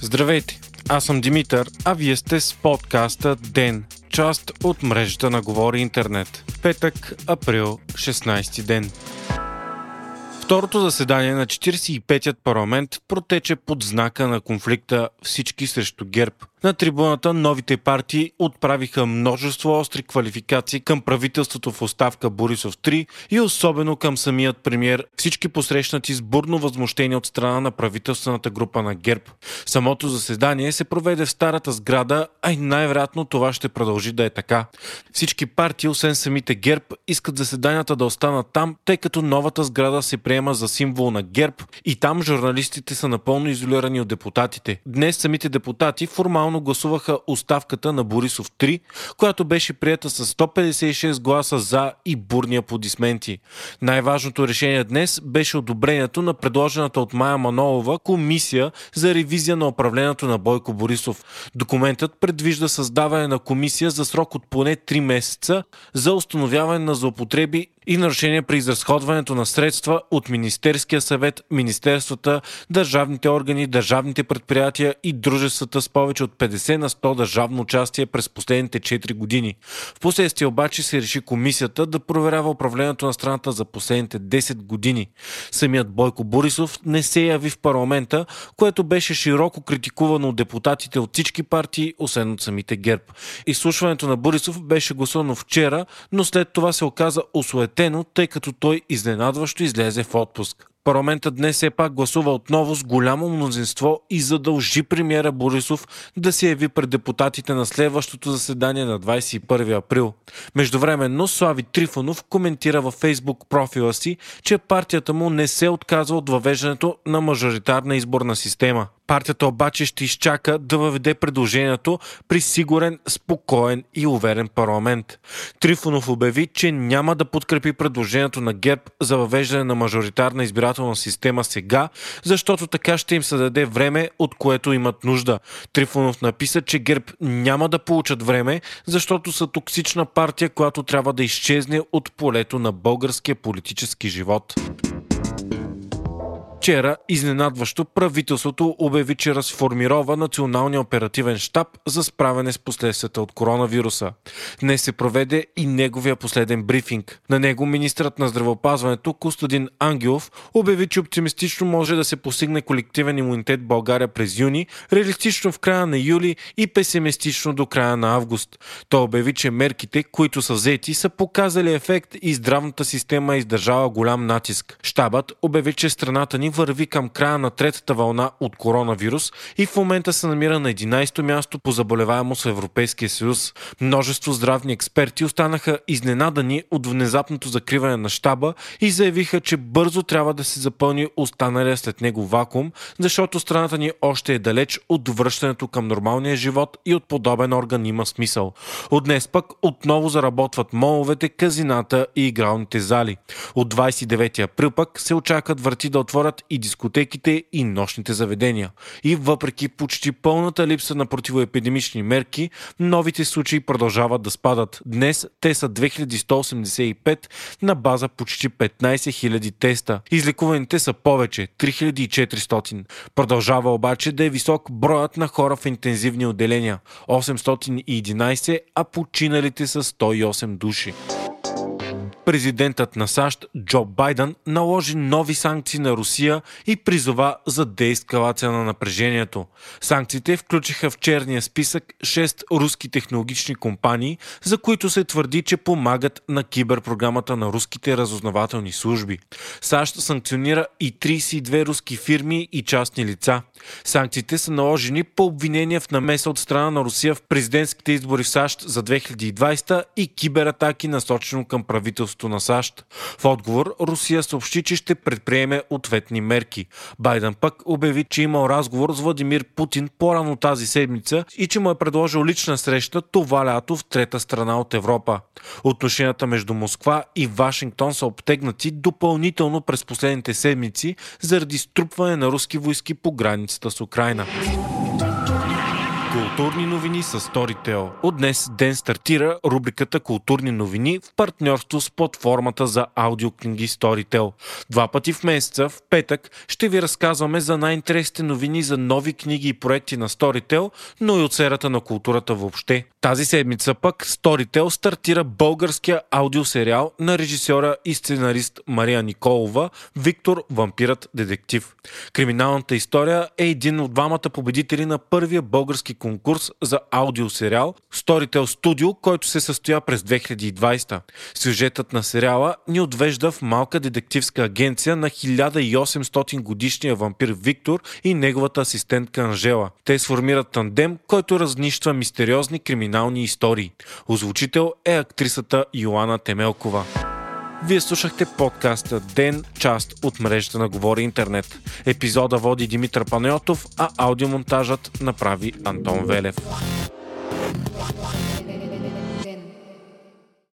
Здравейте, аз съм Димитър, а вие сте с подкаста ДЕН, част от мрежата на Говори Интернет. Петък, април, 16 ден. Второто заседание на 45-ят парламент протече под знака на конфликта всички срещу ГЕРБ. На трибуната новите партии отправиха множество остри квалификации към правителството в оставка Борисов 3 и особено към самият премьер, всички посрещнати с бурно възмущение от страна на правителствената група на ГЕРБ. Самото заседание се проведе в старата сграда, а и най-вероятно това ще продължи да е така. Всички партии, освен самите ГЕРБ, искат заседанията да останат там, тъй като новата сграда се приема за символ на ГЕРБ и там журналистите са напълно изолирани от депутатите. Днес самите депутати формално единствено гласуваха оставката на Борисов 3, която беше прията с 156 гласа за и бурни аплодисменти. Най-важното решение днес беше одобрението на предложената от Майя Манолова комисия за ревизия на управлението на Бойко Борисов. Документът предвижда създаване на комисия за срок от поне 3 месеца за установяване на злоупотреби и нарушения при изразходването на средства от Министерския съвет, министерствата, държавните органи, държавните предприятия и дружествата с повече от 50 на 100 държавно участие през последните 4 години. В последствие обаче се реши комисията да проверява управлението на страната за последните 10 години. Самият Бойко Борисов не се яви в парламента, което беше широко критикувано от депутатите от всички партии, освен от самите ГЕРБ. Изслушването на Борисов беше гласувано вчера, но след това се оказа осуетено платено, тъй като той изненадващо излезе в отпуск. Парламентът днес все пак гласува отново с голямо мнозинство и задължи премиера Борисов да се яви пред депутатите на следващото заседание на 21 април. Междувременно Слави Трифонов коментира във фейсбук профила си, че партията му не се отказва от въвеждането на мажоритарна изборна система. Партията обаче ще изчака да въведе предложението при сигурен, спокоен и уверен парламент. Трифонов обяви, че няма да подкрепи предложението на ГЕРБ за въвеждане на мажоритарна избирателна система сега, защото така ще им се даде време, от което имат нужда. Трифонов написа, че ГЕРБ няма да получат време, защото са токсична партия, която трябва да изчезне от полето на българския политически живот. Вчера, изненадващо, правителството обяви, че разформирова Националния оперативен штаб за справяне с последствията от коронавируса. Днес се проведе и неговия последен брифинг. На него министрът на здравеопазването Костадин Ангелов обяви, че оптимистично може да се постигне колективен имунитет в България през юни, реалистично в края на юли и песимистично до края на август. Той обяви, че мерките, които са взети, са показали ефект и здравната система издържала голям натиск. Штабът обяви, че страната ни върви към края на третата вълна от коронавирус и в момента се намира на 11-то място по заболеваемост в Европейския съюз. Множество здравни експерти останаха изненадани от внезапното закриване на щаба и заявиха, че бързо трябва да се запълни останалия след него вакуум, защото страната ни още е далеч от връщането към нормалния живот и от подобен орган има смисъл. От днес пък отново заработват моловете, казината и игралните зали. От 29 април пък се очакват врати да отворят и дискотеките и нощните заведения. И въпреки почти пълната липса на противоепидемични мерки, новите случаи продължават да спадат. Днес те са 2185 на база почти 15 000 теста. Излекуваните са повече 3400. Продължава обаче да е висок броят на хора в интензивни отделения 811, а починалите са 108 души президентът на САЩ Джо Байден наложи нови санкции на Русия и призова за деескалация на напрежението. Санкциите включиха в черния списък 6 руски технологични компании, за които се твърди, че помагат на киберпрограмата на руските разузнавателни служби. САЩ санкционира и 32 руски фирми и частни лица. Санкциите са наложени по обвинения в намеса от страна на Русия в президентските избори в САЩ за 2020 и кибератаки насочено към правителството на САЩ. В отговор Русия съобщи, че ще предприеме ответни мерки. Байден пък обяви, че имал разговор с Владимир Путин по-рано тази седмица и че му е предложил лична среща това лято в трета страна от Европа. Отношенията между Москва и Вашингтон са обтегнати допълнително през последните седмици заради струпване на руски войски по границата с Украина. Културни новини с Storytel. От днес ден стартира рубриката Културни новини в партньорство с платформата за аудиокниги Storytel. Два пъти в месеца, в петък, ще ви разказваме за най-интересните новини за нови книги и проекти на Storytel, но и от сферата на културата въобще. Тази седмица пък Storytel стартира българския аудиосериал на режисьора и сценарист Мария Николова «Виктор Вампирът детектив». Криминалната история е един от двамата победители на първия български конкурс за аудиосериал Storytel Studio, който се състоя през 2020. Сюжетът на сериала ни отвежда в малка детективска агенция на 1800 годишния вампир Виктор и неговата асистентка Анжела. Те сформират тандем, който разнищва мистериозни криминални истории. Озвучител е актрисата Йоана Темелкова. Вие слушахте подкаста Ден, част от мрежата на Говори Интернет. Епизода води Димитър Панайотов, а аудиомонтажът направи Антон Велев.